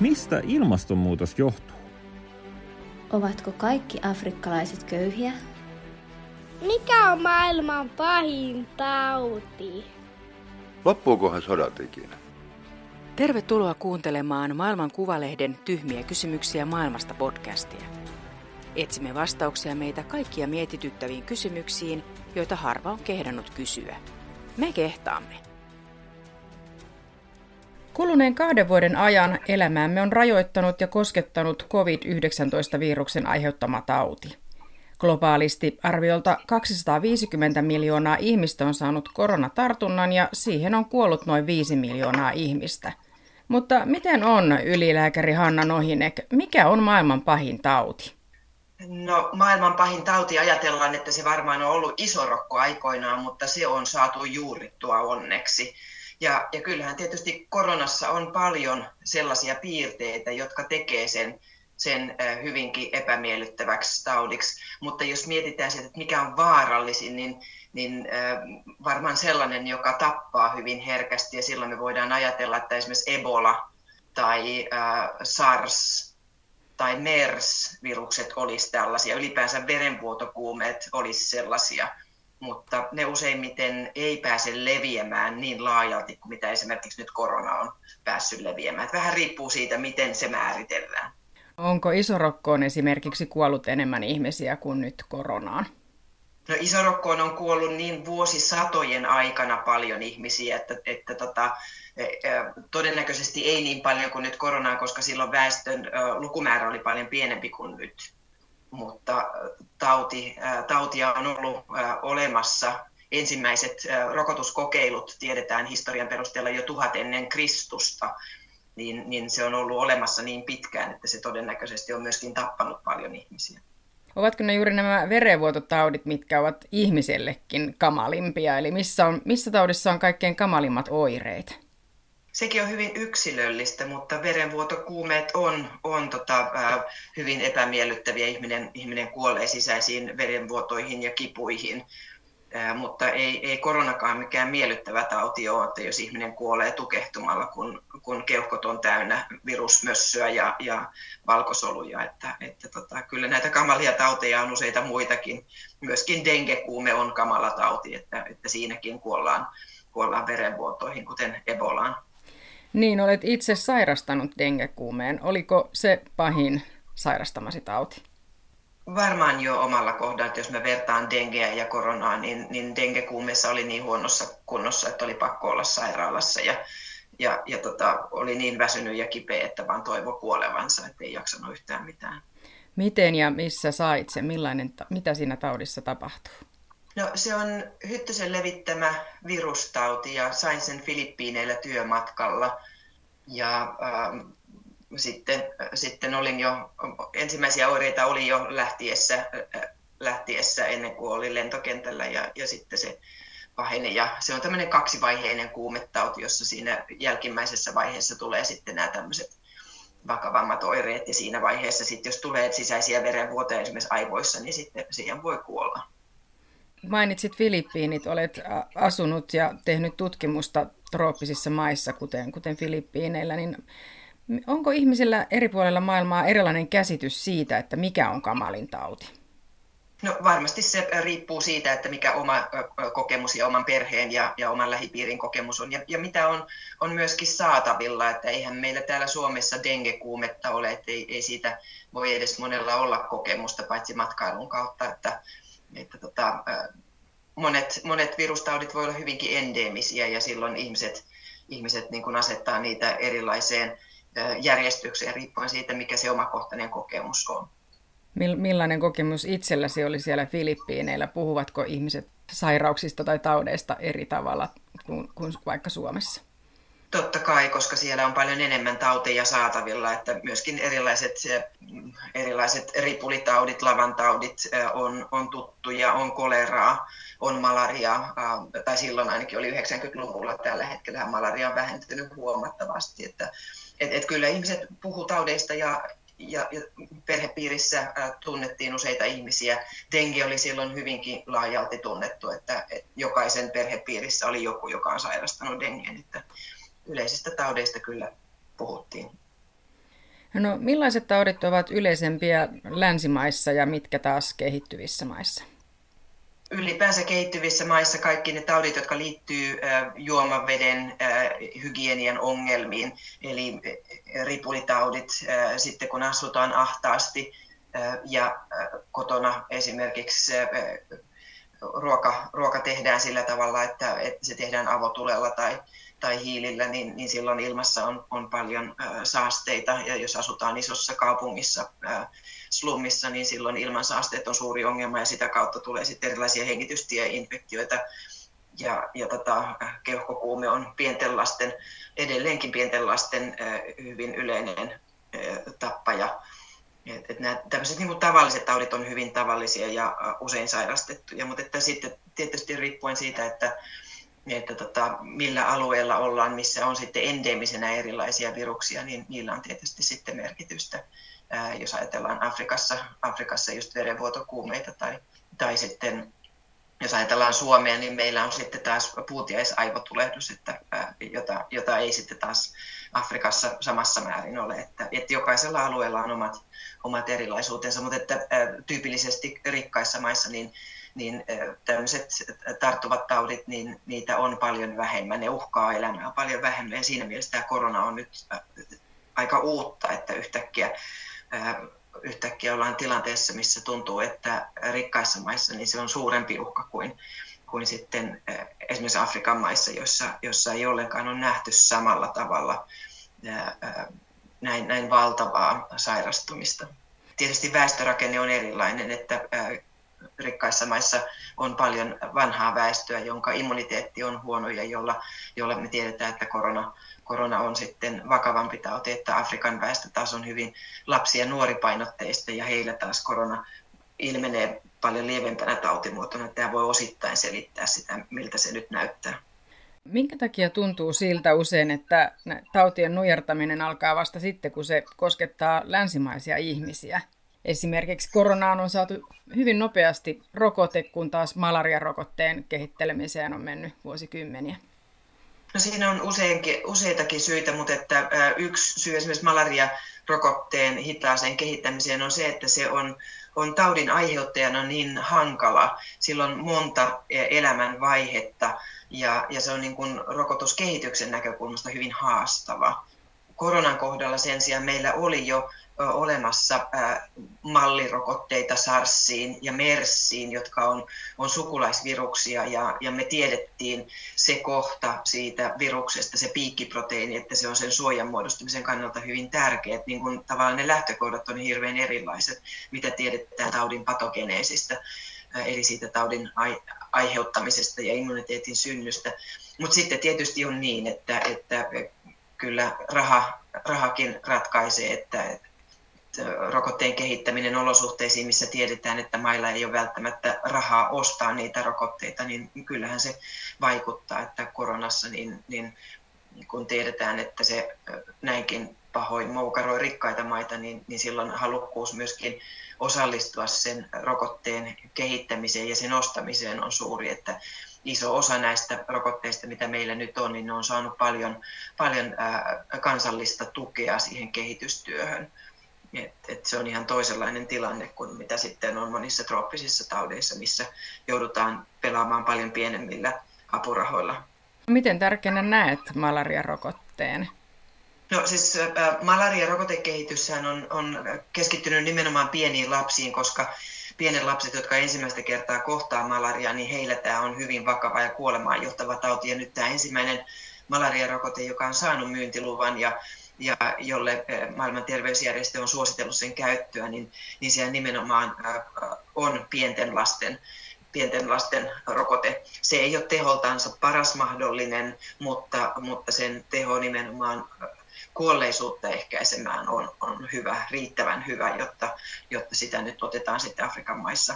Mistä ilmastonmuutos johtuu? Ovatko kaikki afrikkalaiset köyhiä? Mikä on maailman pahin tauti? Loppuukohan sodat ikinä? Tervetuloa kuuntelemaan Maailman Kuvalehden Tyhmiä kysymyksiä maailmasta podcastia. Etsimme vastauksia meitä kaikkia mietityttäviin kysymyksiin, joita harva on kehdannut kysyä. Me kehtaamme. Kuluneen kahden vuoden ajan elämäämme on rajoittanut ja koskettanut COVID-19-viruksen aiheuttama tauti. Globaalisti arviolta 250 miljoonaa ihmistä on saanut koronatartunnan ja siihen on kuollut noin 5 miljoonaa ihmistä. Mutta miten on, ylilääkäri Hanna Nohinek, mikä on maailman pahin tauti? No maailman pahin tauti ajatellaan, että se varmaan on ollut isorokko aikoinaan, mutta se on saatu juurittua onneksi. Ja, ja kyllähän tietysti koronassa on paljon sellaisia piirteitä, jotka tekee sen, sen hyvinkin epämiellyttäväksi taudiksi. Mutta jos mietitään sitä, että mikä on vaarallisin, niin, niin varmaan sellainen, joka tappaa hyvin herkästi. Ja silloin me voidaan ajatella, että esimerkiksi Ebola tai SARS tai MERS-virukset olisi tällaisia. Ylipäänsä verenvuotokuumeet olisi sellaisia – mutta ne useimmiten ei pääse leviämään niin laajalti kuin mitä esimerkiksi nyt korona on päässyt leviämään. Että vähän riippuu siitä, miten se määritellään. Onko isorokkoon esimerkiksi kuollut enemmän ihmisiä kuin nyt koronaan? No isorokkoon on kuollut niin vuosisatojen aikana paljon ihmisiä, että, että tota, e, e, todennäköisesti ei niin paljon kuin nyt koronaan, koska silloin väestön lukumäärä oli paljon pienempi kuin nyt mutta tauti, tautia on ollut olemassa. Ensimmäiset rokotuskokeilut tiedetään historian perusteella jo tuhat ennen Kristusta, niin, niin se on ollut olemassa niin pitkään, että se todennäköisesti on myöskin tappanut paljon ihmisiä. Ovatko ne juuri nämä verenvuototaudit, mitkä ovat ihmisellekin kamalimpia? Eli missä, on, missä taudissa on kaikkein kamalimmat oireet? Sekin on hyvin yksilöllistä, mutta verenvuotokuumeet on, on tota, hyvin epämiellyttäviä. Ihminen, ihminen kuolee sisäisiin verenvuotoihin ja kipuihin, mutta ei, ei koronakaan mikään miellyttävä tauti ole, että jos ihminen kuolee tukehtumalla, kun, kun keuhkot on täynnä virusmössöä ja, ja valkosoluja. Että, että tota, kyllä näitä kamalia tauteja on useita muitakin. Myöskin dengekuume on kamala tauti, että, että siinäkin kuollaan, kuollaan verenvuotoihin, kuten Ebolaan. Niin, olet itse sairastanut dengekuumeen. Oliko se pahin sairastamasi tauti? Varmaan jo omalla kohdalla, että jos mä vertaan dengeä ja koronaa, niin, niin dengekuumeessa oli niin huonossa kunnossa, että oli pakko olla sairaalassa ja, ja, ja tota, oli niin väsynyt ja kipeä, että vaan toivo kuolevansa, että ei jaksanut yhtään mitään. Miten ja missä sait sen? Millainen, mitä siinä taudissa tapahtuu? No se on Hyttösen levittämä virustauti ja sain sen Filippiineillä työmatkalla. Ja ähm, sitten, sitten olin jo, ensimmäisiä oireita oli jo lähtiessä, äh, lähtiessä ennen kuin olin lentokentällä ja, ja sitten se paheni. Ja se on tämmöinen kaksivaiheinen kuumetauti, jossa siinä jälkimmäisessä vaiheessa tulee sitten nämä tämmöiset vakavammat oireet ja siinä vaiheessa sitten jos tulee sisäisiä verenvuotoja esimerkiksi aivoissa, niin sitten siihen voi kuolla. Mainitsit Filippiinit, olet asunut ja tehnyt tutkimusta trooppisissa maissa, kuten, kuten Filippiineillä, niin onko ihmisillä eri puolilla maailmaa erilainen käsitys siitä, että mikä on kamalin tauti? No varmasti se riippuu siitä, että mikä oma kokemus ja oman perheen ja, ja oman lähipiirin kokemus on ja, ja mitä on, on myöskin saatavilla, että eihän meillä täällä Suomessa dengekuumetta ole, että ei, ei siitä voi edes monella olla kokemusta paitsi matkailun kautta, että, että tota, monet, monet virustaudit voi olla hyvinkin endeemisiä ja silloin ihmiset, ihmiset niin kuin asettaa niitä erilaiseen järjestykseen riippuen siitä, mikä se omakohtainen kokemus on. Millainen kokemus itselläsi oli siellä Filippiineillä? Puhuvatko ihmiset sairauksista tai taudeista eri tavalla kuin, kuin vaikka Suomessa? Totta kai, koska siellä on paljon enemmän tauteja saatavilla, että myöskin erilaiset, erilaiset ripulitaudit, lavantaudit on, on tuttuja, on koleraa, on malariaa, tai silloin ainakin oli 90-luvulla, tällä hetkellä malaria on vähentynyt huomattavasti, että et, et kyllä ihmiset puhuu taudeista ja, ja, ja perhepiirissä tunnettiin useita ihmisiä. Dengue oli silloin hyvinkin laajalti tunnettu, että, jokaisen perhepiirissä oli joku, joka on sairastanut dengeen, että yleisistä taudeista kyllä puhuttiin. No millaiset taudit ovat yleisempiä länsimaissa ja mitkä taas kehittyvissä maissa? ylipäänsä kehittyvissä maissa kaikki ne taudit, jotka liittyy juomaveden hygienian ongelmiin, eli ripulitaudit sitten kun asutaan ahtaasti ja kotona esimerkiksi ruoka, ruoka tehdään sillä tavalla, että, että se tehdään avotulella tai, tai hiilillä, niin, niin silloin ilmassa on, on paljon ä, saasteita. Ja jos asutaan isossa kaupungissa, ä, slummissa, niin silloin ilmansaasteet on suuri ongelma ja sitä kautta tulee sitten erilaisia hengitystieinfektioita. Ja, ja tota, keuhkokuume on pienten lasten, edelleenkin pienten lasten ä, hyvin yleinen tappaja. Et, et nämä tämmöiset niin tavalliset taudit on hyvin tavallisia ja usein sairastettuja, mutta että sitten tietysti riippuen siitä, että, että tota, millä alueella ollaan, missä on sitten endemisenä erilaisia viruksia, niin niillä on tietysti sitten merkitystä. Ää, jos ajatellaan Afrikassa, Afrikassa just verenvuotokuumeita tai, tai sitten jos ajatellaan Suomea, niin meillä on sitten taas puutiaisaivotulehdus, että, ää, jota, jota ei sitten taas Afrikassa samassa määrin ole. Että, että jokaisella alueella on omat, omat erilaisuutensa, mutta että ää, tyypillisesti rikkaissa maissa niin, niin tämmöiset tarttuvat taudit, niin niitä on paljon vähemmän. Ne uhkaa elämää paljon vähemmän ja siinä mielessä tämä korona on nyt aika uutta, että yhtäkkiä yhtäkkiä ollaan tilanteessa, missä tuntuu, että rikkaissa maissa niin se on suurempi uhka kuin, kuin sitten esimerkiksi Afrikan maissa, joissa, joissa ei ollenkaan ole nähty samalla tavalla näin, näin valtavaa sairastumista. Tietysti väestörakenne on erilainen, että rikkaissa maissa on paljon vanhaa väestöä, jonka immuniteetti on huono ja jolla, jolla me tiedetään, että korona, korona on sitten vakavampi tauti, että Afrikan väestö taas on hyvin lapsi- ja nuoripainotteista ja heillä taas korona ilmenee paljon lievempänä tautimuotona. Tämä voi osittain selittää sitä, miltä se nyt näyttää. Minkä takia tuntuu siltä usein, että tautien nujertaminen alkaa vasta sitten, kun se koskettaa länsimaisia ihmisiä? Esimerkiksi koronaan on saatu hyvin nopeasti rokote, kun taas malariarokotteen kehittelemiseen on mennyt vuosikymmeniä. No siinä on useinkin, useitakin syitä, mutta että yksi syy esimerkiksi malariarokotteen hitaaseen kehittämiseen on se, että se on, on taudin aiheuttajana niin hankala. Sillä on monta elämän vaihetta ja, ja se on niin kuin rokotuskehityksen näkökulmasta hyvin haastava. Koronan kohdalla sen sijaan meillä oli jo olemassa mallirokotteita SARSiin ja MERSiin, jotka on, on sukulaisviruksia ja, ja me tiedettiin se kohta siitä viruksesta, se piikkiproteiini, että se on sen suojan muodostumisen kannalta hyvin tärkeä. Niin kun tavallaan ne lähtökohdat on hirveän erilaiset, mitä tiedetään taudin patogeneesista, eli siitä taudin aiheuttamisesta ja immuniteetin synnystä. Mutta sitten tietysti on niin, että, että kyllä raha, rahakin ratkaisee, että, rokotteen kehittäminen olosuhteisiin, missä tiedetään, että mailla ei ole välttämättä rahaa ostaa niitä rokotteita, niin kyllähän se vaikuttaa, että koronassa niin, niin kun tiedetään, että se näinkin pahoin moukaroi rikkaita maita, niin, niin silloin halukkuus myöskin osallistua sen rokotteen kehittämiseen ja sen ostamiseen on suuri, että iso osa näistä rokotteista, mitä meillä nyt on, niin ne on saanut paljon, paljon kansallista tukea siihen kehitystyöhön. Et, et se on ihan toisenlainen tilanne kuin mitä sitten on monissa trooppisissa taudeissa, missä joudutaan pelaamaan paljon pienemmillä apurahoilla. Miten tärkeänä näet malariarokotteen? No siis äh, malariarokotekehityshän on, on keskittynyt nimenomaan pieniin lapsiin, koska pienet lapset, jotka ensimmäistä kertaa kohtaa malariaa, niin heillä tämä on hyvin vakava ja kuolemaan johtava tauti. Ja nyt tämä ensimmäinen malariarokote, joka on saanut myyntiluvan ja ja jolle eh, maailman terveysjärjestö on suositellut sen käyttöä, niin, niin siellä nimenomaan on pienten lasten, pienten lasten rokote. Se ei ole teholtansa paras mahdollinen, mutta, mutta sen teho nimenomaan kuolleisuutta ehkäisemään on, on hyvä, riittävän hyvä, jotta, jotta sitä nyt otetaan sitten Afrikan maissa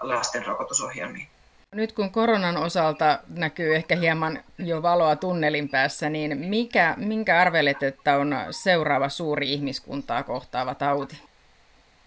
lasten rokotusohjelmiin. Nyt kun koronan osalta näkyy ehkä hieman jo valoa tunnelin päässä, niin mikä, minkä arvelet, että on seuraava suuri ihmiskuntaa kohtaava tauti?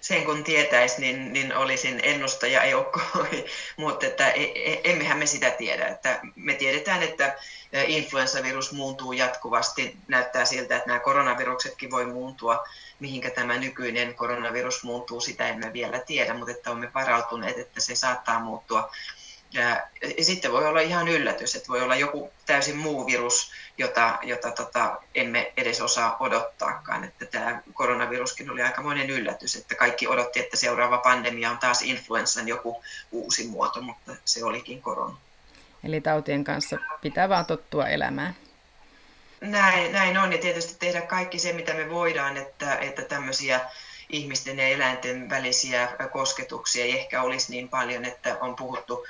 sen kun tietäisi, niin, niin olisin ennustaja eukko, mutta että e, e, emmehän me sitä tiedä. Että me tiedetään, että influenssavirus muuntuu jatkuvasti. Näyttää siltä, että nämä koronaviruksetkin voi muuntua. Mihinkä tämä nykyinen koronavirus muuntuu, sitä emme vielä tiedä, mutta että olemme varautuneet, että se saattaa muuttua ja, ja sitten voi olla ihan yllätys, että voi olla joku täysin muu virus, jota, jota tota, emme edes osaa odottaakaan. Että tämä koronaviruskin oli aikamoinen yllätys, että kaikki odotti, että seuraava pandemia on taas influenssan joku uusi muoto, mutta se olikin korona. Eli tautien kanssa pitää vaan tottua elämään. Näin, näin on, ja tietysti tehdä kaikki se, mitä me voidaan, että, että tämmöisiä ihmisten ja eläinten välisiä kosketuksia ei ehkä olisi niin paljon, että on puhuttu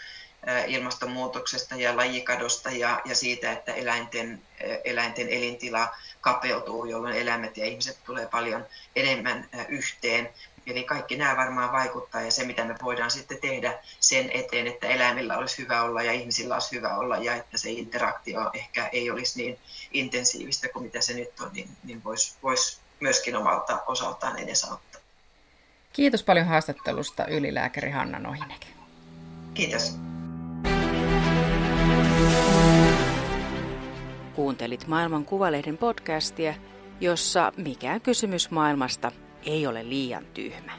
ilmastonmuutoksesta ja lajikadosta ja, ja siitä, että eläinten, eläinten elintila kapeutuu, jolloin eläimet ja ihmiset tulee paljon enemmän yhteen. Eli kaikki nämä varmaan vaikuttaa ja se, mitä me voidaan sitten tehdä sen eteen, että eläimillä olisi hyvä olla ja ihmisillä olisi hyvä olla ja että se interaktio ehkä ei olisi niin intensiivistä kuin mitä se nyt on, niin, niin voisi vois myöskin omalta osaltaan edesauttaa. Kiitos paljon haastattelusta ylilääkäri Hanna Nohinek. Kiitos. Kuuntelit Maailman Kuvalehden podcastia, jossa mikään kysymys maailmasta ei ole liian tyhmä.